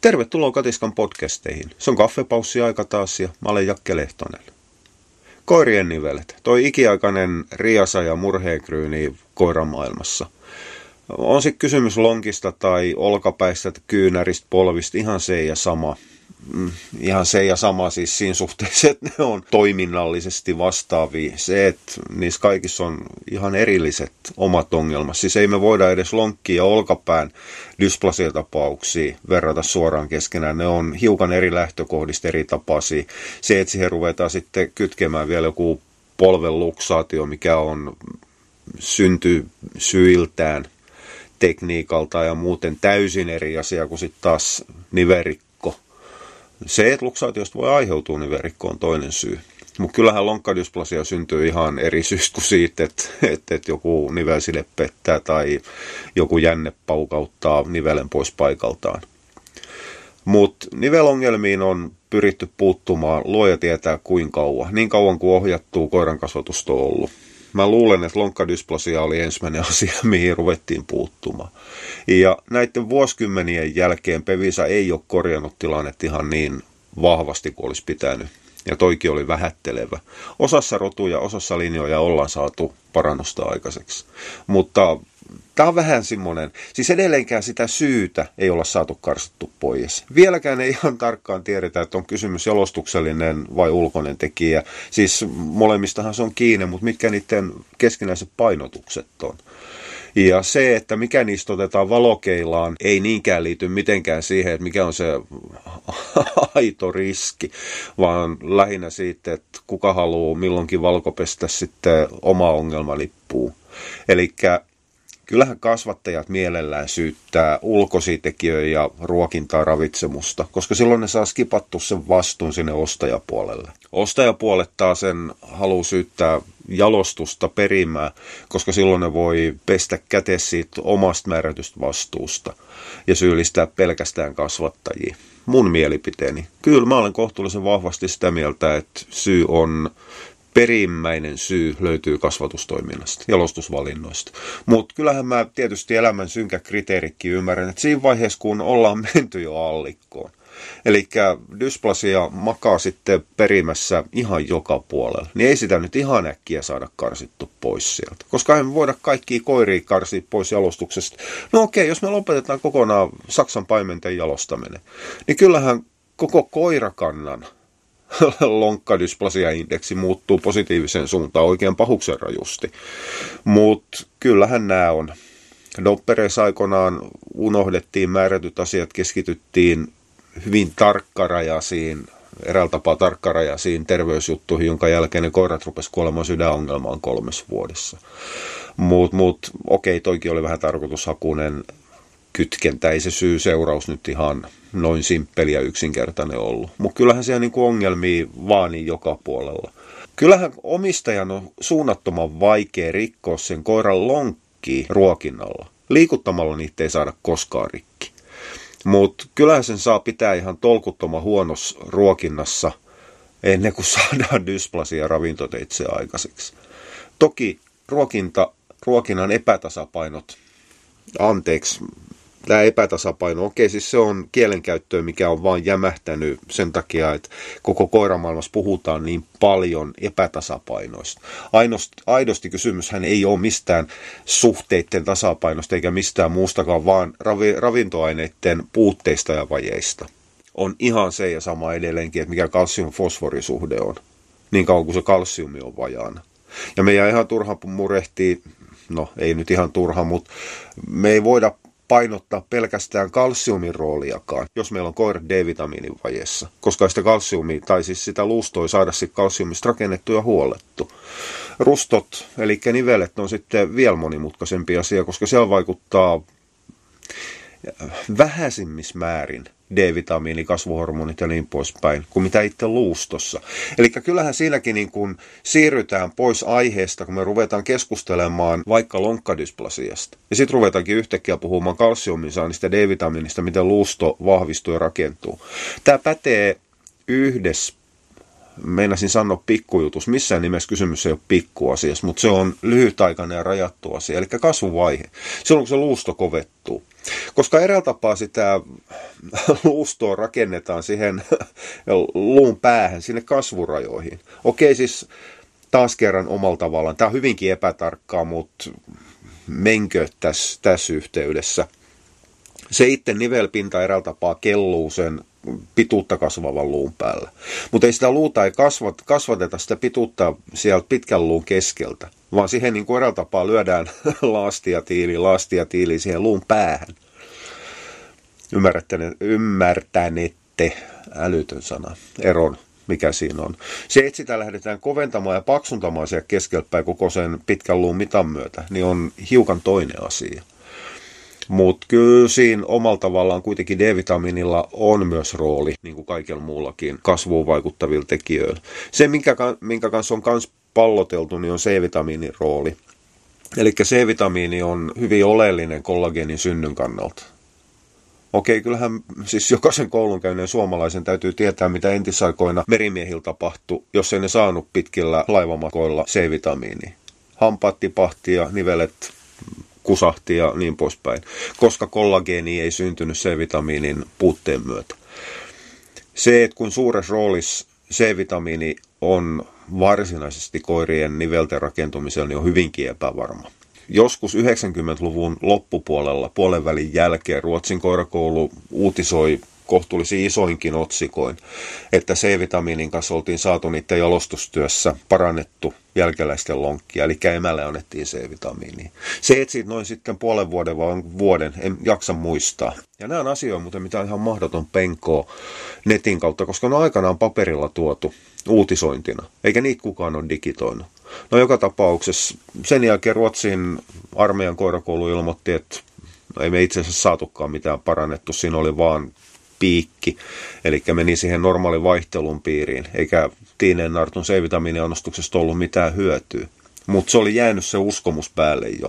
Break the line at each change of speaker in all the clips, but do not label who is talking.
Tervetuloa Katiskan podcasteihin. Se on kaffepaussi aika taas ja mä olen Jakke Lehtonen. Koirien nivelet. Toi ikiaikainen riasa ja murheenkryyni koiramaailmassa. On sitten kysymys lonkista tai olkapäistä, kyynäristä, polvista, ihan se ja sama – ihan se ja sama siis siinä suhteessa, että ne on toiminnallisesti vastaavia. Se, että niissä kaikissa on ihan erilliset omat ongelmat. Siis ei me voida edes lonkkia ja olkapään dysplasiatapauksia verrata suoraan keskenään. Ne on hiukan eri lähtökohdista eri tapaisia. Se, että siihen ruvetaan sitten kytkemään vielä joku polven luksaatio, mikä on synty syiltään tekniikalta ja muuten täysin eri asia kuin sitten taas niverik se, että luksaatiosta voi aiheutua, niin verikko on toinen syy. Mutta kyllähän lonkkadysplasia syntyy ihan eri syystä kuin siitä, että, että, että joku nivelside pettää tai joku jänne paukauttaa nivelen pois paikaltaan. Mutta nivelongelmiin on pyritty puuttumaan luoja tietää kuinka kauan. Niin kauan kuin ohjattuu koiran kasvatusta on ollut. Mä luulen, että lonkkadysplasia oli ensimmäinen asia, mihin ruvettiin puuttumaan. Ja näiden vuosikymmenien jälkeen Pevisa ei ole korjannut tilannetta ihan niin vahvasti kuin olisi pitänyt. Ja toikin oli vähättelevä. Osassa rotuja, osassa linjoja ollaan saatu parannusta aikaiseksi. Mutta tämä on vähän semmoinen, siis edelleenkään sitä syytä ei olla saatu karsittu pois. Vieläkään ei ihan tarkkaan tiedetä, että on kysymys jalostuksellinen vai ulkoinen tekijä. Siis molemmistahan se on kiinni, mutta mitkä niiden keskinäiset painotukset on. Ja se, että mikä niistä otetaan valokeilaan, ei niinkään liity mitenkään siihen, että mikä on se aito riski, vaan lähinnä siitä, että kuka haluaa milloinkin valkopestä sitten oma ongelma lippuu. Eli kyllähän kasvattajat mielellään syyttää ulkoisia tekijöitä ja ruokintaa ravitsemusta, koska silloin ne saa skipattu sen vastuun sinne ostajapuolelle. Ostajapuolet taas sen haluaa syyttää jalostusta perimää, koska silloin ne voi pestä käte siitä omasta määrätystä vastuusta ja syyllistää pelkästään kasvattajia. Mun mielipiteeni. Kyllä mä olen kohtuullisen vahvasti sitä mieltä, että syy on perimmäinen syy löytyy kasvatustoiminnasta, jalostusvalinnoista. Mutta kyllähän mä tietysti elämän synkä kriteerikki ymmärrän, että siinä vaiheessa kun ollaan menty jo allikkoon, Eli dysplasia makaa sitten perimässä ihan joka puolella. Niin ei sitä nyt ihan äkkiä saada karsittu pois sieltä. Koska emme voida kaikkia koiria karsia pois jalostuksesta. No okei, jos me lopetetaan kokonaan Saksan paimenten jalostaminen, niin kyllähän koko koirakannan lonkkadysplasia-indeksi muuttuu positiiviseen suuntaan oikein pahuksen rajusti. Mutta kyllähän nämä on. Doppereissa aikoinaan unohdettiin määrätyt asiat, keskityttiin hyvin tarkkarajaisiin, eräällä tapaa tarkkarajaisiin terveysjuttuihin, jonka jälkeen ne koirat rupesivat kuolemaan sydänongelmaan kolmessa vuodessa. Mutta mut, okei, toikin oli vähän tarkoitushakuinen kytkentä, ei se syy-seuraus nyt ihan noin simppeli ja yksinkertainen ollut. Mutta kyllähän siellä niinku ongelmia vaani joka puolella. Kyllähän omistajan on suunnattoman vaikea rikkoa sen koiran lonkki ruokinnalla. Liikuttamalla niitä ei saada koskaan rikki. Mutta kyllähän sen saa pitää ihan tolkuttoman huonossa ruokinnassa ennen kuin saadaan dysplasia ravintoteitse aikaiseksi. Toki ruokinta, ruokinnan epätasapainot, anteeksi, tämä epätasapaino, okei siis se on kielenkäyttöä, mikä on vain jämähtänyt sen takia, että koko koiramaailmassa puhutaan niin paljon epätasapainoista. Ainosti, aidosti kysymyshän ei ole mistään suhteiden tasapainosta eikä mistään muustakaan, vaan ravi, ravintoaineiden puutteista ja vajeista. On ihan se ja sama edelleenkin, että mikä kalsium-fosforisuhde on, niin kauan kuin se kalsiumi on vajaana. Ja meidän ihan turha murehtii, no ei nyt ihan turha, mutta me ei voida painottaa pelkästään kalsiumin rooliakaan, jos meillä on koira D-vitamiinin vajessa, koska sitä kalsiumia, tai siis sitä luustoa ei saada sitten kalsiumista rakennettu ja huollettu. Rustot, eli nivelet, on sitten vielä monimutkaisempi asia, koska siellä vaikuttaa vähäisimmissä määrin D-vitamiini, kasvuhormonit ja niin poispäin, kuin mitä itse luustossa. Eli kyllähän siinäkin niin kun siirrytään pois aiheesta, kun me ruvetaan keskustelemaan vaikka lonkkadysplasiasta. Ja sitten ruvetaankin yhtäkkiä puhumaan kalsiumin saannista D-vitamiinista, miten luusto vahvistuu ja rakentuu. Tämä pätee yhdessä meinasin sanoa pikkujutus. Missään nimessä kysymys ei ole pikkuasiassa, mutta se on lyhytaikainen ja rajattu asia, eli kasvuvaihe. Silloin kun se luusto kovettuu. Koska eräällä tapaa sitä luustoa rakennetaan siihen luun päähän, sinne kasvurajoihin. Okei, siis taas kerran omalla tavallaan. Tämä on hyvinkin epätarkkaa, mutta menkö tässä, tässä yhteydessä. Se itse nivelpinta eräällä tapaa kelluu sen pituutta kasvavan luun päällä. Mutta ei sitä luuta ei kasvat, kasvateta sitä pituutta sieltä pitkän luun keskeltä, vaan siihen niin kuin tapaa lyödään laastia tiili, laastia tiili siihen luun päähän. Ymmärtänette, älytön sana, eron mikä siinä on. Se, että sitä lähdetään koventamaan ja paksuntamaan siellä keskelpäin koko sen pitkän luun mitan myötä, niin on hiukan toinen asia. Mutta kyllä siinä omalla tavallaan kuitenkin D-vitamiinilla on myös rooli, niin kuin kaikilla muullakin kasvuun vaikuttavilla tekijöillä. Se, minkä, minkä kanssa on myös palloteltu, niin on C-vitamiinin rooli. Eli C-vitamiini on hyvin oleellinen kollageenin synnyn kannalta. Okei, kyllähän siis jokaisen koulunkäyneen suomalaisen täytyy tietää, mitä entisaikoina merimiehillä tapahtui, jos ei ne saanut pitkillä laivamakoilla C-vitamiinia. Hampaat tipahti ja nivelet kusahti ja niin poispäin, koska kollageeni ei syntynyt C-vitamiinin puutteen myötä. Se, että kun suuressa roolissa C-vitamiini on varsinaisesti koirien nivelten rakentumisella, niin on hyvinkin epävarma. Joskus 90-luvun loppupuolella, puolen välin jälkeen, Ruotsin koirakoulu uutisoi kohtuullisen isoinkin otsikoin, että C-vitamiinin kanssa oltiin saatu niiden jalostustyössä parannettu jälkeläisten lonkkia, eli emälle annettiin C-vitamiinia. Se, että siitä noin sitten puolen vuoden vai vuoden, en jaksa muistaa. Ja nämä on asioita, mutta mitä on ihan mahdoton penkoa netin kautta, koska ne on aikanaan paperilla tuotu uutisointina, eikä niitä kukaan ole digitoinut. No joka tapauksessa sen jälkeen Ruotsin armeijan koirakoulu ilmoitti, että no ei me itse asiassa saatukaan mitään parannettu, siinä oli vaan piikki, eli meni siihen normaalin vaihtelun piiriin, eikä tiineen nartun C-vitamiiniannostuksesta ollut mitään hyötyä. Mutta se oli jäänyt se uskomus päälle jo.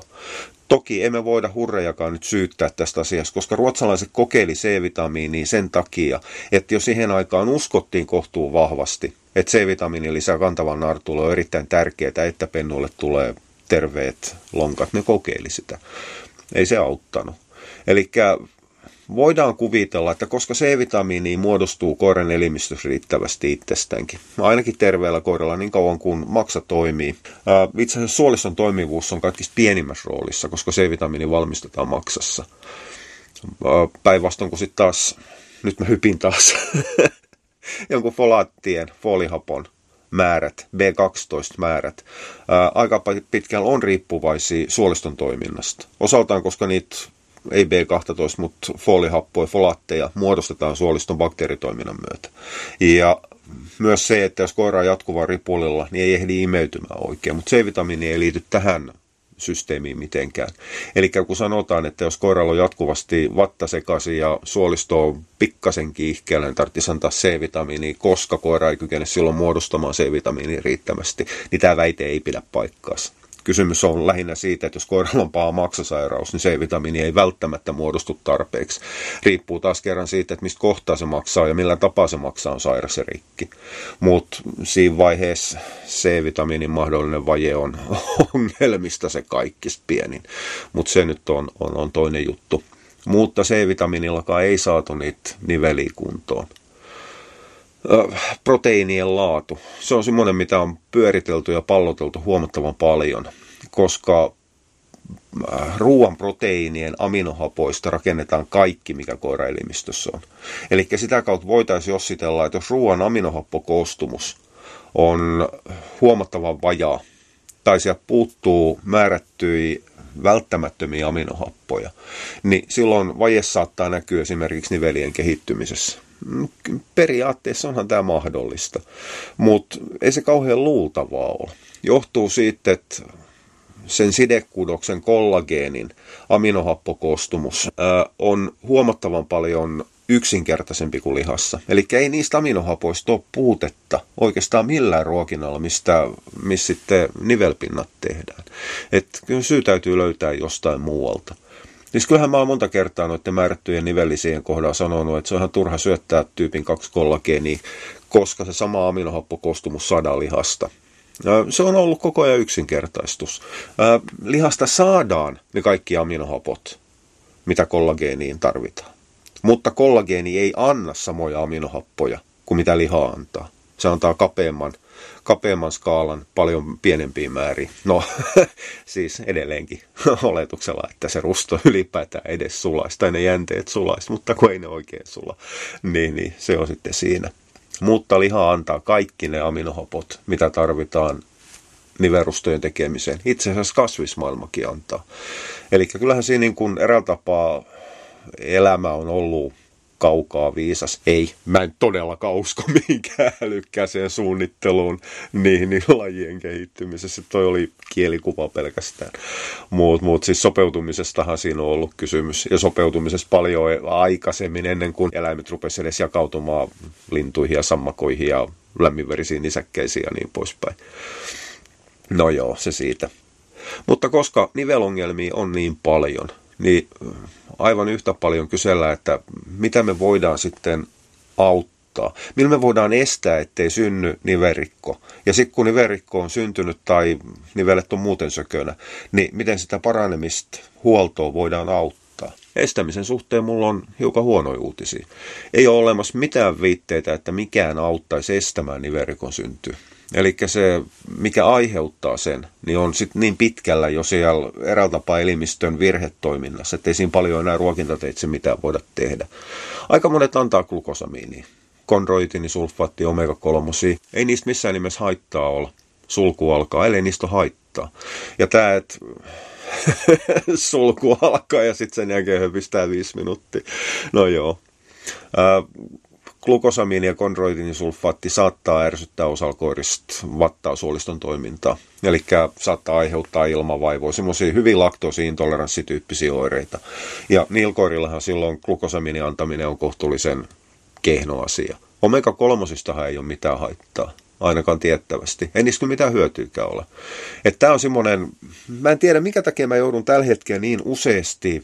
Toki emme voida hurrejakaan nyt syyttää tästä asiasta, koska ruotsalaiset kokeili C-vitamiiniä sen takia, että jo siihen aikaan uskottiin kohtuu vahvasti, että C-vitamiini lisää kantavan nartulle on erittäin tärkeää, että pennuille tulee terveet lonkat. Ne kokeili sitä. Ei se auttanut. Eli voidaan kuvitella, että koska C-vitamiini muodostuu koiran elimistössä riittävästi itsestäänkin, ainakin terveellä koiralla niin kauan kuin maksa toimii. Itse asiassa suoliston toimivuus on kaikista pienimmässä roolissa, koska C-vitamiini valmistetaan maksassa. Päinvastoin kuin sitten taas, nyt mä hypin taas, jonkun folaattien, folihapon määrät, B12-määrät, aika pitkään on riippuvaisia suoliston toiminnasta. Osaltaan, koska niitä ei B12, mutta folihappoja, folaatteja muodostetaan suoliston bakteeritoiminnan myötä. Ja myös se, että jos koira on jatkuvaa ripulilla, niin ei ehdi imeytymään oikein, mutta C-vitamiini ei liity tähän systeemiin mitenkään. Eli kun sanotaan, että jos koiralla on jatkuvasti vatta sekaisin ja suolisto on pikkasen kiihkeellä, niin tarvitsisi antaa C-vitamiinia, koska koira ei kykene silloin muodostamaan C-vitamiinia riittävästi, niin tämä väite ei pidä paikkaansa. Kysymys on lähinnä siitä, että jos koiralla on paha maksasairaus, niin C-vitamiini ei välttämättä muodostu tarpeeksi. Riippuu taas kerran siitä, että mistä kohtaa se maksaa ja millä tapaa se maksaa on sairas ja rikki. Mutta siinä vaiheessa C-vitamiinin mahdollinen vaje on ongelmista se kaikista pienin. Mutta se nyt on, on, on toinen juttu. Mutta C-vitamiinillakaan ei saatu niitä niveliä kuntoon proteiinien laatu. Se on semmoinen, mitä on pyöritelty ja palloteltu huomattavan paljon, koska ruoan proteiinien aminohapoista rakennetaan kaikki, mikä koiraelimistössä on. Eli sitä kautta voitaisiin jossitella, että jos ruoan aminohappokoostumus on huomattavan vajaa, tai sieltä puuttuu määrättyi välttämättömiä aminohappoja, niin silloin vaje saattaa näkyä esimerkiksi nivelien kehittymisessä. Periaatteessa onhan tämä mahdollista, mutta ei se kauhean luultavaa ole. Johtuu siitä, että sen sidekudoksen kollageenin aminohappokoostumus on huomattavan paljon yksinkertaisempi kuin lihassa. Eli ei niistä aminohapoista ole puutetta oikeastaan millään ruokinnalla, mistä, missä sitten nivelpinnat tehdään. Et kyllä syy täytyy löytää jostain muualta. Siis kyllähän mä oon monta kertaa noiden määrättyjen nivellisien kohdalla sanonut, että se on ihan turha syöttää tyypin 2 kollageenia, koska se sama aminohappo koostumus saadaan lihasta. Se on ollut koko ajan yksinkertaistus. Lihasta saadaan ne kaikki aminohapot, mitä kollageeniin tarvitaan. Mutta kollageeni ei anna samoja aminohappoja kuin mitä liha antaa. Se antaa kapeamman, kapeamman skaalan paljon pienempiin määriin. No, siis edelleenkin oletuksella, että se rusto ylipäätään edes sulaisi, tai ne jänteet sulaisi, mutta kun ei ne oikein sula, niin, niin se on sitten siinä. Mutta liha antaa kaikki ne aminohapot, mitä tarvitaan niverustojen tekemiseen. Itse asiassa kasvismaailmakin antaa. Eli kyllähän siinä niin kuin eräällä tapaa elämä on ollut kaukaa viisas. Ei, mä en todellakaan usko mihinkään älykkääseen suunnitteluun niihin, niihin lajien kehittymisessä. Toi oli kielikuva pelkästään. Muut, muut siis sopeutumisestahan siinä on ollut kysymys. Ja sopeutumisesta paljon aikaisemmin, ennen kuin eläimet rupesivat edes jakautumaan lintuihin ja sammakoihin ja lämminverisiin nisäkkäisiin ja niin poispäin. No joo, se siitä. Mutta koska nivelongelmia on niin paljon, niin aivan yhtä paljon kysellä, että mitä me voidaan sitten auttaa. Millä me voidaan estää, ettei synny niverikko. Ja sitten kun niverikko on syntynyt tai nivelet on muuten sökönä, niin miten sitä paranemista, huoltoa voidaan auttaa. Estämisen suhteen mulla on hiukan huonoja uutisia. Ei ole olemassa mitään viitteitä, että mikään auttaisi estämään niverikon syntyä. Eli se, mikä aiheuttaa sen, niin on sitten niin pitkällä jo siellä eräällä tapaa elimistön virhetoiminnassa, ettei siinä paljon enää ruokintateitse mitään voida tehdä. Aika monet antaa glukosamiinia, kondroitini, sulfaatti, omega-3. Ei niistä missään nimessä haittaa olla. Sulku alkaa, ellei niistä haittaa. Ja tämä, että sulku alkaa ja sitten sen jälkeen höpistää viisi minuuttia. No joo. Glukosamiini ja kondroitinisulfaatti saattaa ärsyttää osalkoirista vattaasuoliston toimintaa. Eli saattaa aiheuttaa ilmavaivoja, semmoisia hyvin laktoosiintoleranssityyppisiä oireita. Ja niillä silloin glukosamiinin antaminen on kohtuullisen kehno asia. Omega-3 ei ole mitään haittaa ainakaan tiettävästi. Ei niistä mitään hyötyykään ole. Tämä on semmoinen, mä en tiedä mikä takia mä joudun tällä hetkellä niin useasti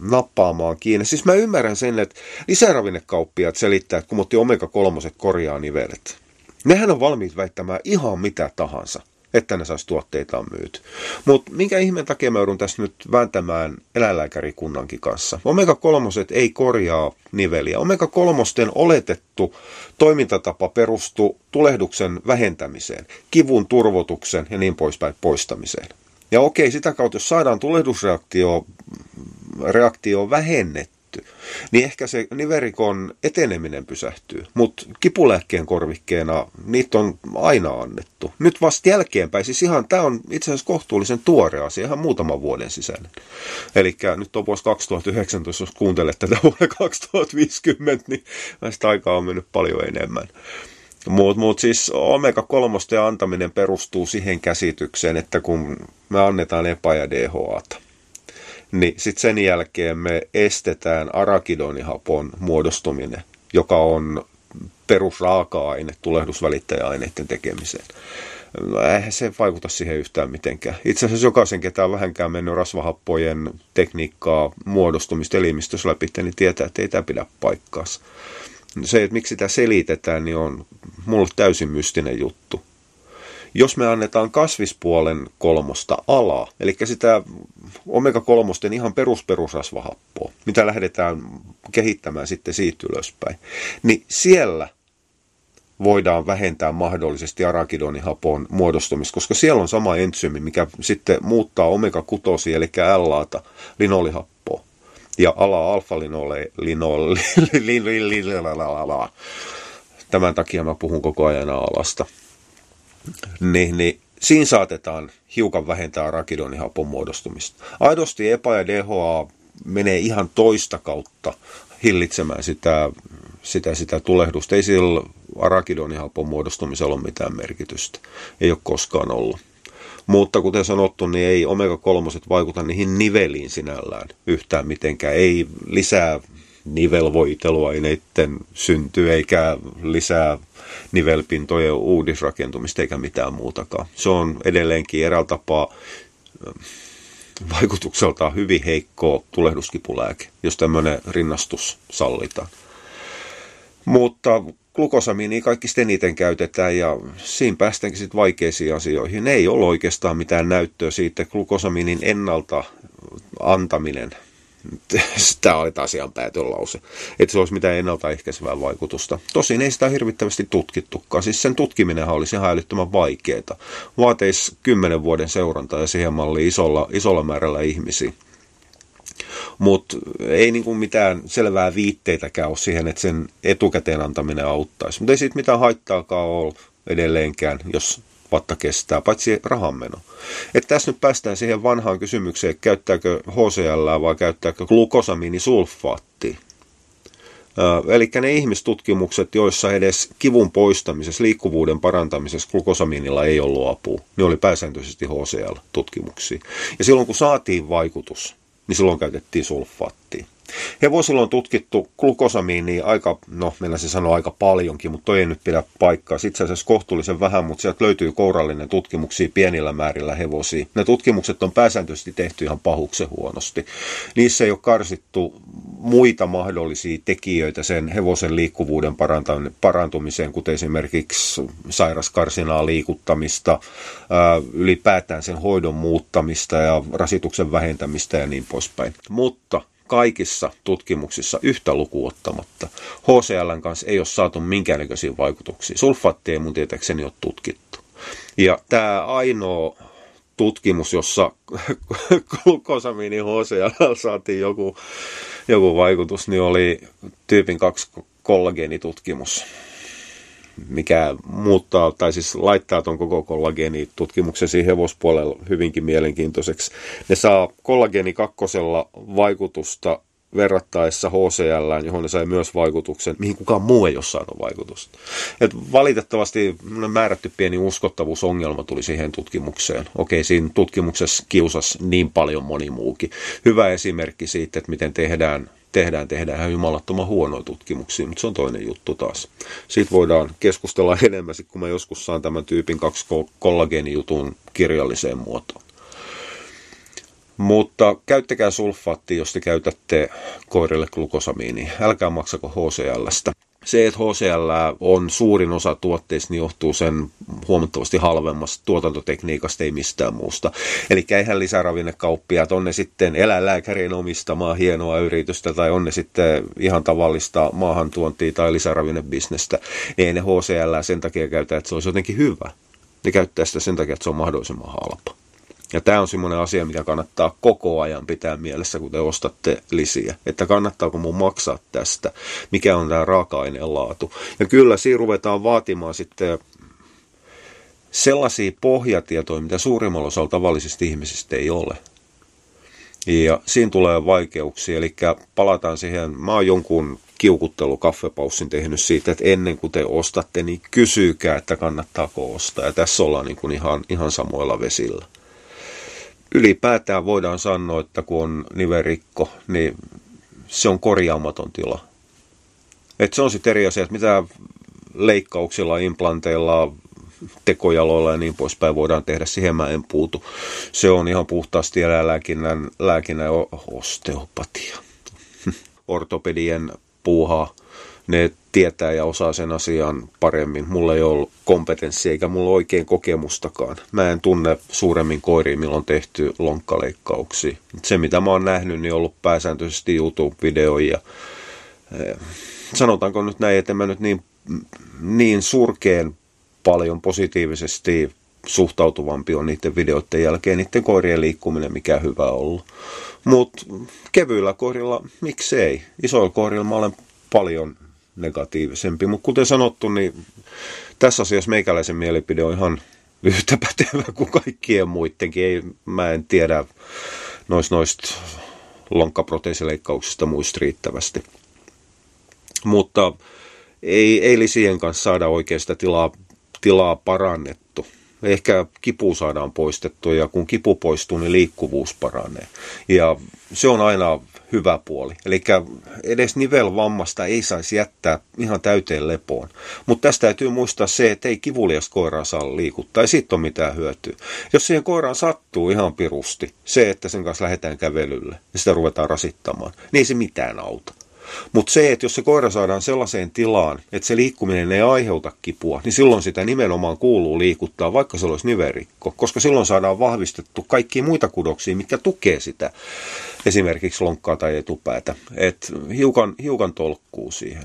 nappaamaan kiinni. Siis mä ymmärrän sen, että lisäravinnekauppiaat selittää, että kun omega-3 korjaa nivelet. Nehän on valmiit väittämään ihan mitä tahansa, että ne saisi tuotteitaan myyty. Mutta minkä ihmeen takia mä joudun tässä nyt vääntämään eläinlääkärikunnankin kanssa? Omega-3 ei korjaa niveliä. Omega-3 oletettu toimintatapa perustuu tulehduksen vähentämiseen, kivun turvotuksen ja niin poispäin poistamiseen. Ja okei, sitä kautta jos saadaan tulehdusreaktio reaktio vähennetty, niin ehkä se niverikon eteneminen pysähtyy. Mutta kipulääkkeen korvikkeena niitä on aina annettu. Nyt vasta jälkeenpäin, siis ihan tämä on itse asiassa kohtuullisen tuore asia, ihan muutaman vuoden sisäinen. Eli nyt on vuosi 2019, jos kuuntelet tätä vuonna 2050, niin näistä aikaa on mennyt paljon enemmän. Mutta mut siis omega-3 antaminen perustuu siihen käsitykseen, että kun me annetaan EPA ja DHAta, niin sitten sen jälkeen me estetään arakidonihapon muodostuminen, joka on perusraaka-aine tulehdusvälittäjäaineiden tekemiseen. No, eihän se vaikuta siihen yhtään mitenkään. Itse asiassa jokaisen, ketä on vähänkään mennyt rasvahappojen tekniikkaa muodostumista elimistössä läpi, niin tietää, että ei tämä pidä paikkaansa. Se, että miksi sitä selitetään, niin on mulle täysin mystinen juttu jos me annetaan kasvispuolen kolmosta alaa, eli sitä omega-kolmosten ihan perusperusrasvahappoa, mitä lähdetään kehittämään sitten siitä ylöspäin, niin siellä voidaan vähentää mahdollisesti arakidonihapon muodostumista, koska siellä on sama entsyymi, mikä sitten muuttaa omega-6, eli L-laata linolihappoa. Ja ala alfa Tämän takia mä puhun koko ajan alasta niin, niin siinä saatetaan hiukan vähentää rakidonihapon muodostumista. Aidosti EPA ja DHA menee ihan toista kautta hillitsemään sitä, sitä, sitä tulehdusta. Ei sillä arakidonihapon muodostumisella ole mitään merkitystä. Ei ole koskaan ollut. Mutta kuten sanottu, niin ei omega-3 vaikuta niihin niveliin sinällään yhtään mitenkään. Ei lisää nivelvoiteluaineiden syntyy eikä lisää nivelpintojen uudisrakentumista eikä mitään muutakaan. Se on edelleenkin eräällä tapaa vaikutukseltaan hyvin heikko tulehduskipulääke, jos tämmöinen rinnastus sallitaan. Mutta glukosamiini kaikki eniten käytetään ja siinä päästäänkin sitten vaikeisiin asioihin. Ei ole oikeastaan mitään näyttöä siitä, glukosamiinin ennalta antaminen – Tämä oli taas ihan päätön lause. Että se olisi mitään ennaltaehkäisevää vaikutusta. Tosin ei sitä hirvittävästi tutkittukaan. Siis sen tutkiminen olisi ihan älyttömän vaikeaa. Vaateisi kymmenen vuoden seurantaa ja siihen malliin isolla, isolla määrällä ihmisiä. Mutta ei niinku mitään selvää viitteitäkään ole siihen, että sen etukäteen antaminen auttaisi. Mutta ei siitä mitään haittaakaan ole edelleenkään, jos vatta kestää, paitsi rahanmeno. Että tässä nyt päästään siihen vanhaan kysymykseen, että käyttääkö HCL vai käyttääkö glukosamiinisulfaatti. Eli ne ihmistutkimukset, joissa edes kivun poistamisessa, liikkuvuuden parantamisessa glukosamiinilla ei ollut apua, ne oli pääsääntöisesti HCL-tutkimuksia. Ja silloin kun saatiin vaikutus, niin silloin käytettiin sulfaattia. Hevosilla on tutkittu glukosamiinia aika, no meillä se sanoo aika paljonkin, mutta toi ei nyt pidä paikkaa. Itse asiassa kohtuullisen vähän, mutta sieltä löytyy kourallinen tutkimuksia pienillä määrillä hevosia. Ne tutkimukset on pääsääntöisesti tehty ihan pahuksen huonosti. Niissä ei ole karsittu muita mahdollisia tekijöitä sen hevosen liikkuvuuden parantumiseen, kuten esimerkiksi sairaskarsinaa liikuttamista, ylipäätään sen hoidon muuttamista ja rasituksen vähentämistä ja niin poispäin. Mutta kaikissa tutkimuksissa yhtä lukuottamatta HCLn kanssa ei ole saatu minkäännäköisiä vaikutuksia. Sulfaatti ei mun tietääkseni ole tutkittu. Ja tämä ainoa tutkimus, jossa glukosamiini HCL saatiin joku, joku vaikutus, niin oli tyypin 2 kollageenitutkimus mikä muuttaa, tai siis laittaa tuon koko kollageenitutkimuksen siihen hevospuolella hyvinkin mielenkiintoiseksi. Ne saa kollageeni kakkosella vaikutusta verrattaessa HCL, johon ne sai myös vaikutuksen, mihin kukaan muu ei ole saanut vaikutusta. Et valitettavasti määrätty pieni uskottavuusongelma tuli siihen tutkimukseen. Okei, siinä tutkimuksessa kiusas niin paljon moni muukin. Hyvä esimerkki siitä, että miten tehdään tehdään, tehdään ihan jumalattoman huonoja tutkimuksia, mutta se on toinen juttu taas. Siitä voidaan keskustella enemmän, kun mä joskus saan tämän tyypin kaksi kollageenijutun kirjalliseen muotoon. Mutta käyttäkää sulfaattia, jos te käytätte koirille glukosamiini. Älkää maksako HCLstä se, että HCL on suurin osa tuotteista, niin johtuu sen huomattavasti halvemmasta tuotantotekniikasta, ei mistään muusta. Eli eihän lisäravinnekauppiaat, on ne sitten eläinlääkärin omistamaa hienoa yritystä tai on ne sitten ihan tavallista maahantuontia tai lisäravinnebisnestä, niin ei ne HCL sen takia käytä, että se olisi jotenkin hyvä. Ne käyttää sitä sen takia, että se on mahdollisimman halpa. Ja tämä on semmoinen asia, mikä kannattaa koko ajan pitää mielessä, kun te ostatte lisiä. Että kannattaako mun maksaa tästä, mikä on tämä raaka-aineen laatu. Ja kyllä siinä ruvetaan vaatimaan sitten sellaisia pohjatietoja, mitä suurimmalla osalla tavallisista ihmisistä ei ole. Ja siinä tulee vaikeuksia, eli palataan siihen, mä oon jonkun kiukuttelu kaffepaussin tehnyt siitä, että ennen kuin te ostatte, niin kysykää, että kannattaako ostaa. Ja tässä ollaan niin kuin ihan, ihan samoilla vesillä ylipäätään voidaan sanoa, että kun on niverikko, niin se on korjaamaton tila. Et se on sitten eri asia, että mitä leikkauksilla, implanteilla, tekojaloilla ja niin poispäin voidaan tehdä, siihen mä en puutu. Se on ihan puhtaasti eläinlääkinnän lääkinnän osteopatia. Ortopedien puuhaa ne tietää ja osaa sen asian paremmin. Mulla ei ole kompetenssia eikä mulla oikein kokemustakaan. Mä en tunne suuremmin koiriin, milloin tehty lonkkaleikkauksia. Se, mitä mä oon nähnyt, niin on ollut pääsääntöisesti YouTube-videoja. Eh, sanotaanko nyt näin, että mä nyt niin, niin surkeen paljon positiivisesti suhtautuvampi on niiden videoiden jälkeen niiden koirien liikkuminen, mikä hyvä ollut. Mutta kevyillä koirilla, miksei? Isoilla koirilla mä olen paljon negatiivisempi. Mutta kuten sanottu, niin tässä asiassa meikäläisen mielipide on ihan yhtä pätevä kuin kaikkien muidenkin. Ei, mä en tiedä noista noist lonkkaproteesileikkauksista muista riittävästi. Mutta ei, ei lisien kanssa saada oikein sitä tilaa, tilaa parannettu. Ehkä kipu saadaan poistettua ja kun kipu poistuu, niin liikkuvuus paranee. Ja se on aina hyvä puoli. Eli edes nivelvammasta ei saisi jättää ihan täyteen lepoon. Mutta tästä täytyy muistaa se, että ei kivulias koiraa saa liikuttaa, ei siitä ole mitään hyötyä. Jos siihen koiraan sattuu ihan pirusti se, että sen kanssa lähdetään kävelylle ja sitä ruvetaan rasittamaan, niin ei se mitään auta. Mutta se, että jos se koira saadaan sellaiseen tilaan, että se liikkuminen ei aiheuta kipua, niin silloin sitä nimenomaan kuuluu liikuttaa, vaikka se olisi niverikko, koska silloin saadaan vahvistettu kaikki muita kudoksia, mitkä tukee sitä, esimerkiksi lonkkaa tai etupäätä, että hiukan, hiukan tolkkuu siihen.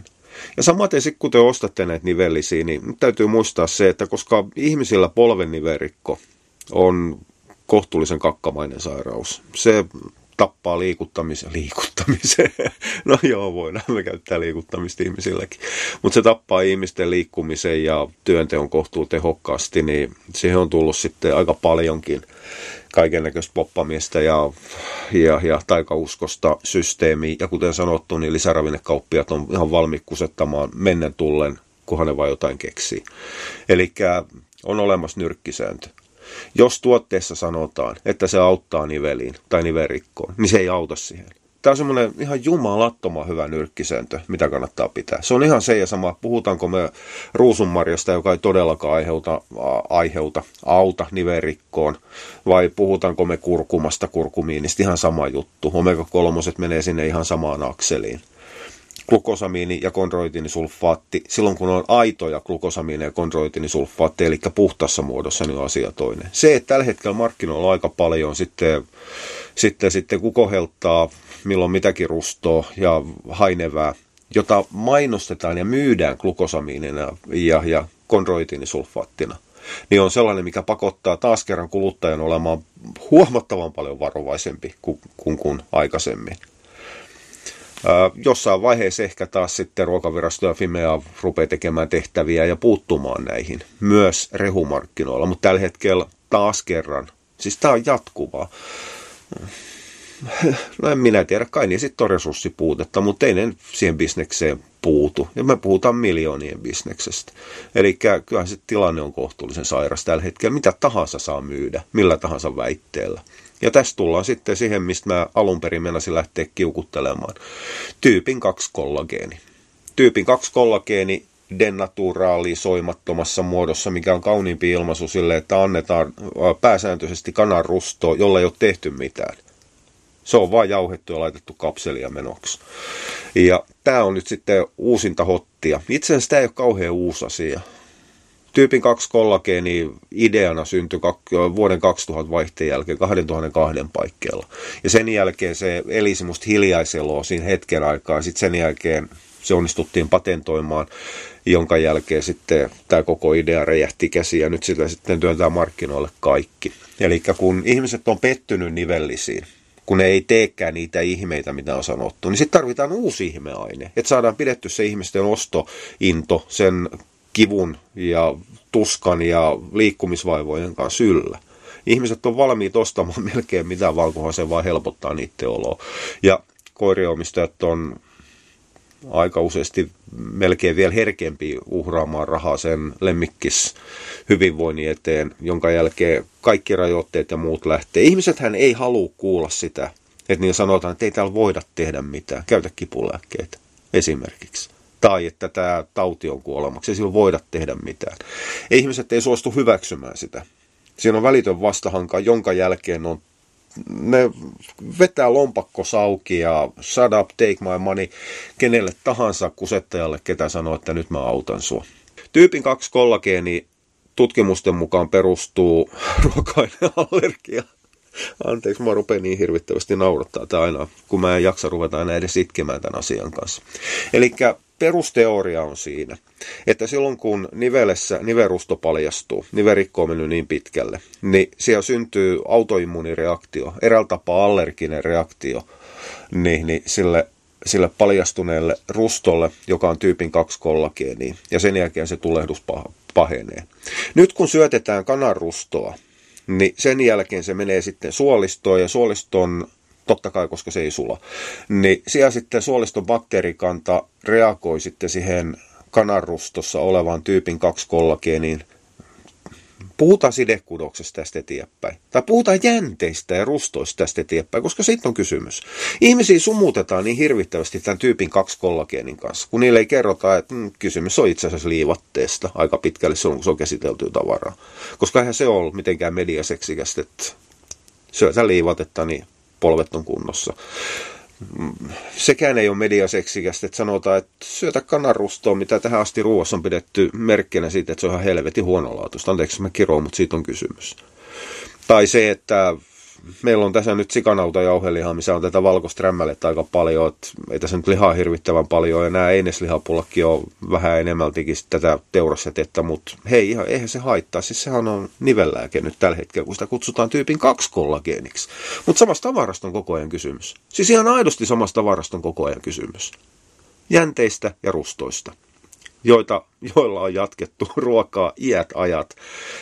Ja samaten sitten kun te ostatte näitä nivellisiä, niin täytyy muistaa se, että koska ihmisillä polven niverikko on kohtuullisen kakkamainen sairaus. Se tappaa liikuttamisen. Liikuttamisen. No joo, voidaan me käyttää liikuttamista ihmisilläkin. Mutta se tappaa ihmisten liikkumisen ja työnteon kohtuu tehokkaasti, niin siihen on tullut sitten aika paljonkin kaiken näköistä poppamista ja, ja, ja taikauskosta systeemi. Ja kuten sanottu, niin lisäravinnekauppiat on ihan valmiit kusettamaan mennen tullen, kunhan ne vaan jotain keksii. Eli on olemassa nyrkkisääntö. Jos tuotteessa sanotaan, että se auttaa niveliin tai niverikkoon, niin se ei auta siihen. Tämä on semmoinen ihan jumalattoman hyvä nyrkkisääntö, mitä kannattaa pitää. Se on ihan se ja sama, puhutaanko me ruusunmarjasta, joka ei todellakaan aiheuta, aiheuta auta niverikkoon, vai puhutaanko me kurkumasta kurkumiinista, ihan sama juttu. Omega-kolmoset menee sinne ihan samaan akseliin glukosamiini ja kondroitinisulfaatti. Silloin kun on aitoja glukosamiini ja kondroitinisulfaatti, eli puhtassa muodossa, niin on asia toinen. Se, että tällä hetkellä markkinoilla aika paljon sitten, sitten, sitten kukoheltaa, milloin mitäkin rustoa ja hainevää, jota mainostetaan ja myydään glukosamiinina ja, ja kondroitinisulfaattina niin on sellainen, mikä pakottaa taas kerran kuluttajan olemaan huomattavan paljon varovaisempi kuin, kuin, kuin aikaisemmin jossain vaiheessa ehkä taas sitten ruokavirasto ja Fimea rupeaa tekemään tehtäviä ja puuttumaan näihin myös rehumarkkinoilla, mutta tällä hetkellä taas kerran, siis tämä on jatkuvaa. No en minä tiedä, kai niin sitten on resurssipuutetta, mutta ei ne siihen bisnekseen puutu. Ja me puhutaan miljoonien bisneksestä. Eli kyllähän se tilanne on kohtuullisen sairas tällä hetkellä. Mitä tahansa saa myydä, millä tahansa väitteellä. Ja tässä tullaan sitten siihen, mistä mä alun perin menasin lähteä kiukuttelemaan. Tyypin 2 kollageeni. Tyypin 2 kollageeni denaturaalisoimattomassa muodossa, mikä on kauniimpi ilmaisu sille, että annetaan pääsääntöisesti kanan rusto, jolla ei ole tehty mitään. Se on vain jauhettu ja laitettu kapselia menoksi. Ja tämä on nyt sitten uusinta hottia. Itse asiassa tämä ei ole kauhean uusi asia. Tyypin 2 kollageeni ideana syntyi vuoden 2000 vaihteen jälkeen 2002 paikkeilla. Ja sen jälkeen se eli semmoista hiljaiseloa siinä hetken aikaa. Sitten sen jälkeen se onnistuttiin patentoimaan, jonka jälkeen sitten tämä koko idea räjähti käsiin ja nyt sitä sitten työntää markkinoille kaikki. Eli kun ihmiset on pettynyt nivellisiin, kun ne ei teekään niitä ihmeitä, mitä on sanottu, niin sitten tarvitaan uusi ihmeaine, että saadaan pidetty se ihmisten ostointo sen kivun ja tuskan ja liikkumisvaivojen kanssa yllä. Ihmiset on valmiit ostamaan melkein mitä vaan, kunhan se vaan helpottaa niiden oloa. Ja koiriomistajat on aika useasti melkein vielä herkempi uhraamaan rahaa sen lemmikkis hyvinvoinnin eteen, jonka jälkeen kaikki rajoitteet ja muut lähtee. Ihmisethän ei halua kuulla sitä, että niin sanotaan, että ei täällä voida tehdä mitään. Käytä kipulääkkeitä esimerkiksi tai että tämä tauti on kuolemaksi, ei silloin voida tehdä mitään. Ja ihmiset ei suostu hyväksymään sitä. Siinä on välitön vastahanka, jonka jälkeen on ne vetää lompakko sauki ja shut up, take my money kenelle tahansa kusettajalle, ketä sanoo, että nyt mä autan sua. Tyypin 2 kollageeni tutkimusten mukaan perustuu ruoka-aineallergiaan. Anteeksi, mä rupean niin hirvittävästi naurattaa tämä aina, kun mä en jaksa ruveta enää edes itkemään tämän asian kanssa. Eli perusteoria on siinä, että silloin kun nivelessä niverusto paljastuu, niverikko on mennyt niin pitkälle, niin siellä syntyy autoimmuunireaktio, eräällä tapaa allerginen reaktio, niin, niin sille, sille paljastuneelle rustolle, joka on tyypin 2 kollageenia, ja sen jälkeen se tulehdus pahenee. Nyt kun syötetään kananrustoa, niin sen jälkeen se menee sitten suolistoon, ja suoliston totta kai, koska se ei sula. Niin siellä sitten suoliston bakteerikanta reagoi sitten siihen kananrustossa olevan tyypin 2 kollageeniin Puhutaan sidekudoksesta tästä eteenpäin. Tai puhutaan jänteistä ja rustoista tästä eteenpäin, koska siitä on kysymys. Ihmisiä sumutetaan niin hirvittävästi tämän tyypin kaksi kollageenin kanssa, kun niille ei kerrota, että mm, kysymys on itse asiassa liivatteesta aika pitkälle silloin, kun se on käsitelty tavaraa. Koska eihän se ole mitenkään mediaseksikästä, että syötä liivatetta, niin polvet on kunnossa sekään ei ole mediaseksikästä, että sanotaan, että syötä kananrustoa, mitä tähän asti ruoassa on pidetty merkkinä siitä, että se on ihan helvetin huonolaatuista. Anteeksi, mä kiroon, mutta siitä on kysymys. Tai se, että meillä on tässä nyt sikanauta jauhelihaa, missä on tätä valkoista rämmälettä aika paljon, että ei tässä nyt lihaa hirvittävän paljon, ja nämä eineslihapullakin on vähän enemmältikin tätä teurasetetta, mutta hei, ihan, eihän se haittaa, siis sehän on nivellääke nyt tällä hetkellä, kun sitä kutsutaan tyypin kaksi kollageeniksi. Mutta samasta tavarasta on koko ajan kysymys. Siis ihan aidosti samasta tavarasta on koko ajan kysymys. Jänteistä ja rustoista joita, joilla on jatkettu ruokaa iät ajat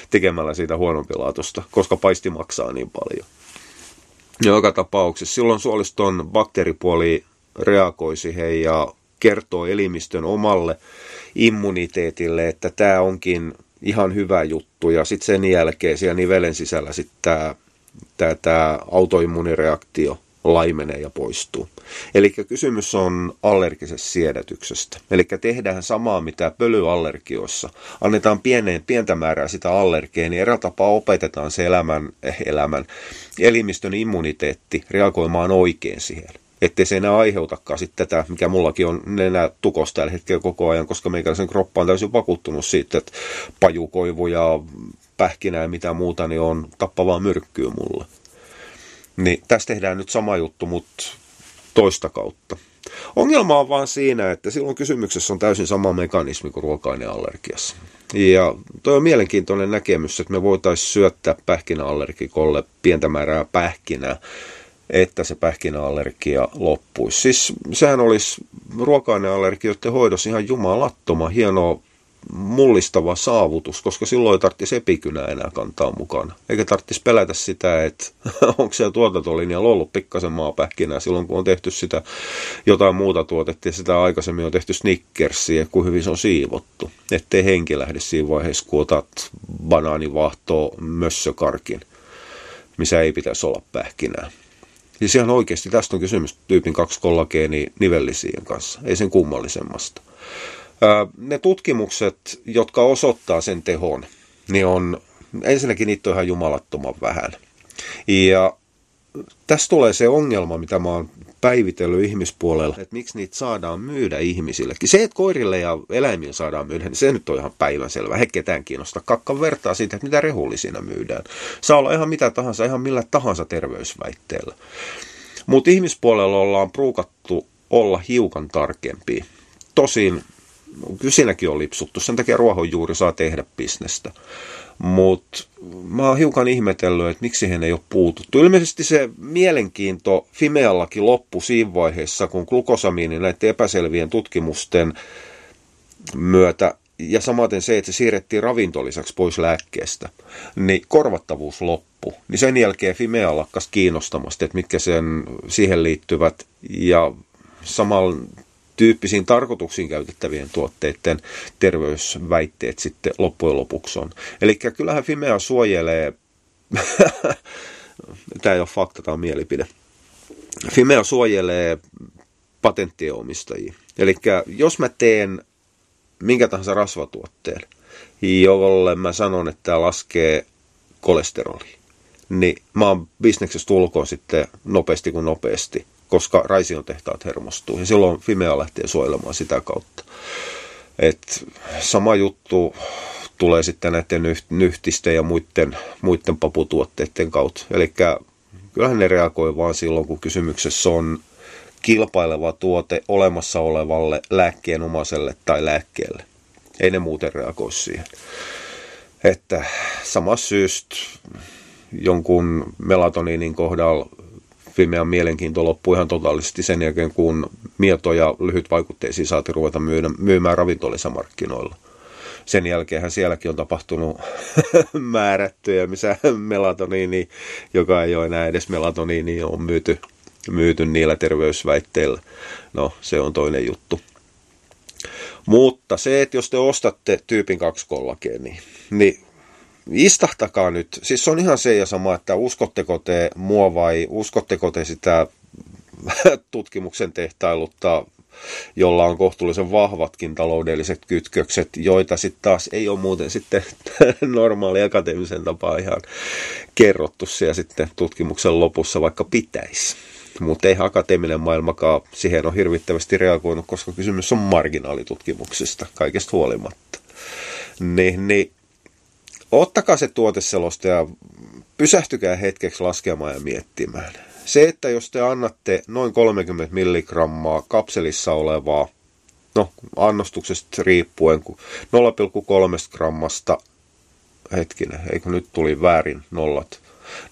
tekemällä siitä huonompilaatusta, koska paisti maksaa niin paljon. Joka tapauksessa silloin suoliston bakteeripuoli reagoi siihen ja kertoo elimistön omalle immuniteetille, että tämä onkin ihan hyvä juttu. Ja sitten sen jälkeen siellä nivelen sisällä sitten tämä autoimmunireaktio laimenee ja poistuu. Eli kysymys on allergisesta siedätyksestä. Eli tehdään samaa, mitä pölyallergioissa. Annetaan pieneen, pientä määrää sitä allergeenia, niin eräällä tapaa opetetaan se elämän, eh, elämän elimistön immuniteetti reagoimaan oikein siihen ettei se enää aiheutakaan sitten tätä, mikä mullakin on nenä tukosta tällä hetkellä koko ajan, koska meikäläisen kroppa on täysin vakuuttunut siitä, että pajukoivu ja pähkinä ja mitä muuta, niin on tappavaa myrkkyä mulle. Niin tässä tehdään nyt sama juttu, mutta toista kautta. Ongelma on vaan siinä, että silloin kysymyksessä on täysin sama mekanismi kuin ruoka-aineallergiassa. Ja toi on mielenkiintoinen näkemys, että me voitaisiin syöttää pähkinäallergikolle pientä määrää pähkinää, että se pähkinäallergia loppuisi. Siis sehän olisi ruoka-aineallergioiden hoidossa ihan jumalattoman hienoa mullistava saavutus, koska silloin ei tarvitsisi epikynää enää kantaa mukana. Eikä tarvitsisi pelätä sitä, että onko siellä tuotantolinjalla ollut pikkasen maapähkinää silloin, kun on tehty sitä jotain muuta tuotetta ja sitä aikaisemmin on tehty snickersia, kuin hyvin se on siivottu. Ettei henki lähde siinä vaiheessa, kun otat banaanivahtoa mössökarkin, missä ei pitäisi olla pähkinää. Siis ihan oikeasti tästä on kysymys tyypin kaksi kollageeni nivellisien kanssa, ei sen kummallisemmasta. Ne tutkimukset, jotka osoittaa sen tehon, niin on, ensinnäkin niitä on ihan jumalattoman vähän. Ja tässä tulee se ongelma, mitä mä oon päivitellyt ihmispuolella, että miksi niitä saadaan myydä ihmisillekin. Se, että koirille ja eläimille saadaan myydä, niin se nyt on ihan päivänselvä. He ketään kiinnostaa. Kakka vertaa siitä, että mitä rehullisina myydään. Saa olla ihan mitä tahansa, ihan millä tahansa terveysväitteellä. Mutta ihmispuolella ollaan pruukattu olla hiukan tarkempi. Tosin kyllä siinäkin on lipsuttu. Sen takia ruohonjuuri saa tehdä bisnestä. Mutta mä oon hiukan ihmetellyt, että miksi hän ei ole puututtu. Ilmeisesti se mielenkiinto Fimeallakin loppu siinä vaiheessa, kun glukosamiini näiden epäselvien tutkimusten myötä ja samaten se, että se siirrettiin ravintolisaksi pois lääkkeestä, niin korvattavuus loppu. Niin sen jälkeen Fimea lakkas kiinnostamasta, että mitkä sen siihen liittyvät ja samalla tyyppisiin tarkoituksiin käytettävien tuotteiden terveysväitteet sitten loppujen lopuksi on. Eli kyllähän Fimea suojelee, tämä ei ole fakta, tämä on mielipide, Fimea suojelee patenttien omistajia. Eli jos mä teen minkä tahansa rasvatuotteen, jolle mä sanon, että tämä laskee kolesteroli, niin mä oon bisneksessä tulkoon sitten nopeasti kuin nopeasti koska Raision tehtaat hermostuu. Ja silloin Fimea lähtee suojelemaan sitä kautta. Et sama juttu tulee sitten näiden nyhtisten ja muiden, muiden paputuotteiden kautta. Eli kyllähän ne reagoi vaan silloin, kun kysymyksessä on kilpaileva tuote olemassa olevalle lääkkeenomaiselle tai lääkkeelle. Ei ne muuten reagoi siihen. Että samasta syystä jonkun melatoniinin kohdalla Fimean mielenkiinto loppui ihan totaalisesti sen jälkeen, kun mietoja lyhytvaikutteisiin saatiin ruveta myydä, myymään ravintolisamarkkinoilla. Sen jälkeen sielläkin on tapahtunut määrättyjä, missä melatoniini, joka ei ole enää edes melatoniini, on myyty, myyty niillä terveysväitteillä. No, se on toinen juttu. Mutta se, että jos te ostatte tyypin 2 kollageenia, niin istahtakaa nyt, siis se on ihan se ja sama, että uskotteko te mua vai uskotteko te sitä tutkimuksen tehtailutta, jolla on kohtuullisen vahvatkin taloudelliset kytkökset, joita sitten taas ei ole muuten sitten normaali akateemisen tapaa ihan kerrottu siellä sitten tutkimuksen lopussa, vaikka pitäisi. Mutta ei akateeminen maailmakaan siihen on hirvittävästi reagoinut, koska kysymys on marginaalitutkimuksista kaikesta huolimatta. Niin, niin ottakaa se tuoteselosta ja pysähtykää hetkeksi laskemaan ja miettimään. Se, että jos te annatte noin 30 milligrammaa kapselissa olevaa, no annostuksesta riippuen, 0,3 grammasta, hetkinen, eikö nyt tuli väärin nollat,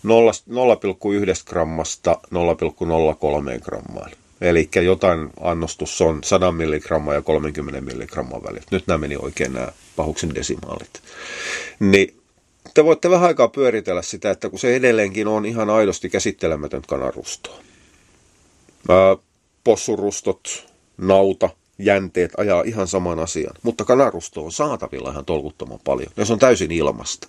0,1 grammasta 0,03 grammaan. Eli jotain annostus on 100 milligrammaa ja 30 milligrammaa välillä. Nyt nämä meni oikein nämä pahuksen desimaalit. Niin te voitte vähän aikaa pyöritellä sitä, että kun se edelleenkin on ihan aidosti käsittelemätön kanarustoa. possurustot, nauta, jänteet ajaa ihan saman asian, mutta kanarusto on saatavilla ihan tolkuttoman paljon, ja se on täysin ilmasta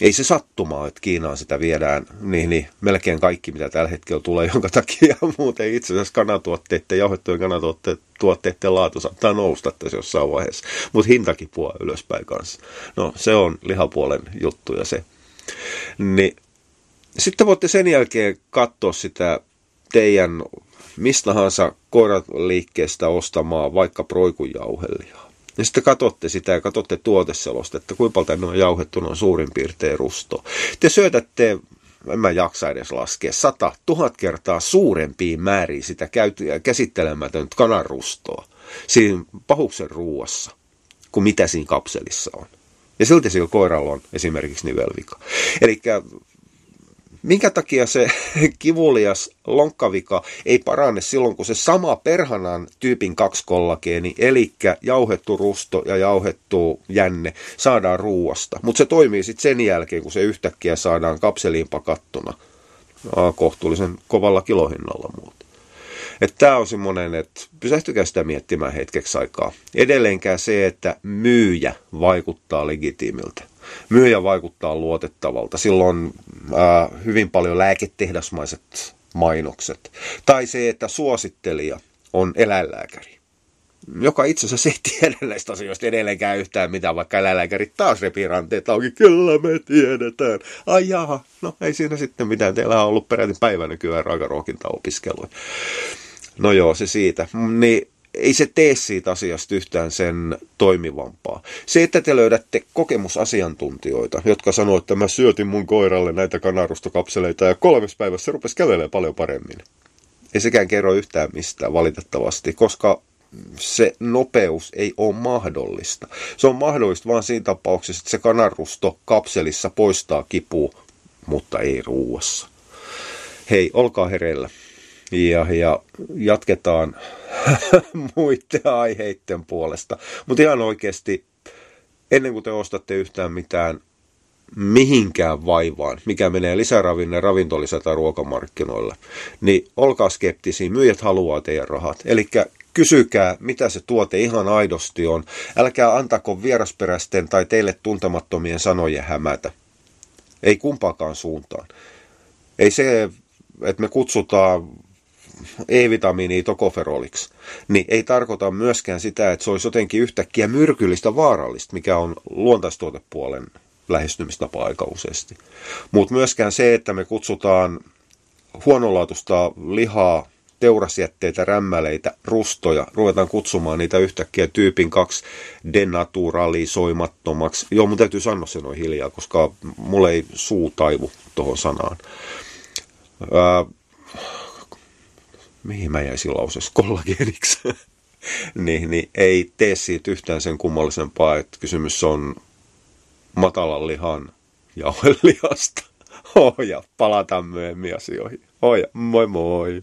ei se sattumaa, että Kiinaan sitä viedään niin, niin melkein kaikki, mitä tällä hetkellä tulee, jonka takia muuten itse asiassa kanatuotteiden, jauhettujen kanatuotteiden laatu saattaa nousta tässä jossain vaiheessa. Mutta hintakin puhua ylöspäin kanssa. No se on lihapuolen juttu ja se. Niin, sitten voitte sen jälkeen katsoa sitä teidän mistä tahansa koiraliikkeestä ostamaa vaikka proikujauhelia ja sitten katsotte sitä ja katsotte tuoteselosta, että kuinka paljon ne on jauhettu noin suurin piirtein rusto. Te syötätte en mä jaksa edes laskea, sata, tuhat kertaa suurempiin määriin sitä käsittelemätöntä kanarustoa siinä pahuksen ruuassa, kuin mitä siinä kapselissa on. Ja silti sillä koiralla on esimerkiksi nivelvika. Eli minkä takia se kivulias lonkkavika ei parane silloin, kun se sama perhanan tyypin kaksi kollageeni, eli jauhettu rusto ja jauhettu jänne, saadaan ruuasta. Mutta se toimii sitten sen jälkeen, kun se yhtäkkiä saadaan kapseliin pakattuna kohtuullisen kovalla kilohinnalla muuten. Tämä on semmoinen, että pysähtykää sitä miettimään hetkeksi aikaa. Edelleenkään se, että myyjä vaikuttaa legitiimiltä myyjä vaikuttaa luotettavalta. Silloin ää, hyvin paljon lääketehdasmaiset mainokset. Tai se, että suosittelija on eläinlääkäri joka itse asiassa ei tiedä näistä asioista edelleenkään yhtään mitään, vaikka eläinlääkärit taas repii ranteet auki. Kyllä me tiedetään. Ai jaha, no ei siinä sitten mitään. Teillä on ollut peräti päivä nykyään raakaruokintaopiskeluja. No joo, se siitä. Niin ei se tee siitä asiasta yhtään sen toimivampaa. Se, että te löydätte kokemusasiantuntijoita, jotka sanoo, että mä syötin mun koiralle näitä kanarustokapseleita ja kolmes päivässä se rupesi kävelemään paljon paremmin. Ei sekään kerro yhtään mistään valitettavasti, koska se nopeus ei ole mahdollista. Se on mahdollista vain siinä tapauksessa, että se kanarusto kapselissa poistaa kipua, mutta ei ruuassa. Hei, olkaa hereillä ja, ja jatketaan muiden aiheiden puolesta. Mutta ihan oikeasti, ennen kuin te ostatte yhtään mitään mihinkään vaivaan, mikä menee lisäravinne ravintolisä tai ruokamarkkinoille, niin olkaa skeptisiä, myyjät haluaa teidän rahat. Eli kysykää, mitä se tuote ihan aidosti on. Älkää antako vierasperäisten tai teille tuntemattomien sanojen hämätä. Ei kumpaakaan suuntaan. Ei se, että me kutsutaan E-vitamiinia tokoferoliksi, niin ei tarkoita myöskään sitä, että se olisi jotenkin yhtäkkiä myrkyllistä vaarallista, mikä on luontaistuotepuolen lähestymistapa aika useasti. Mutta myöskään se, että me kutsutaan huonolaatuista lihaa, teurasjätteitä, rämmäleitä, rustoja, ruvetaan kutsumaan niitä yhtäkkiä tyypin kaksi denaturalisoimattomaksi. Joo, mun täytyy sanoa se noin hiljaa, koska mulle ei suu taivu tuohon sanaan. Ää, mihin mä jäisin lauseessa, kollageeniksi, niin, niin ei tee siitä yhtään sen kummallisempaa, että kysymys on matalan lihan jauhelihasta. Oh, ja palataan myöhemmin asioihin. Oh, ja moi moi!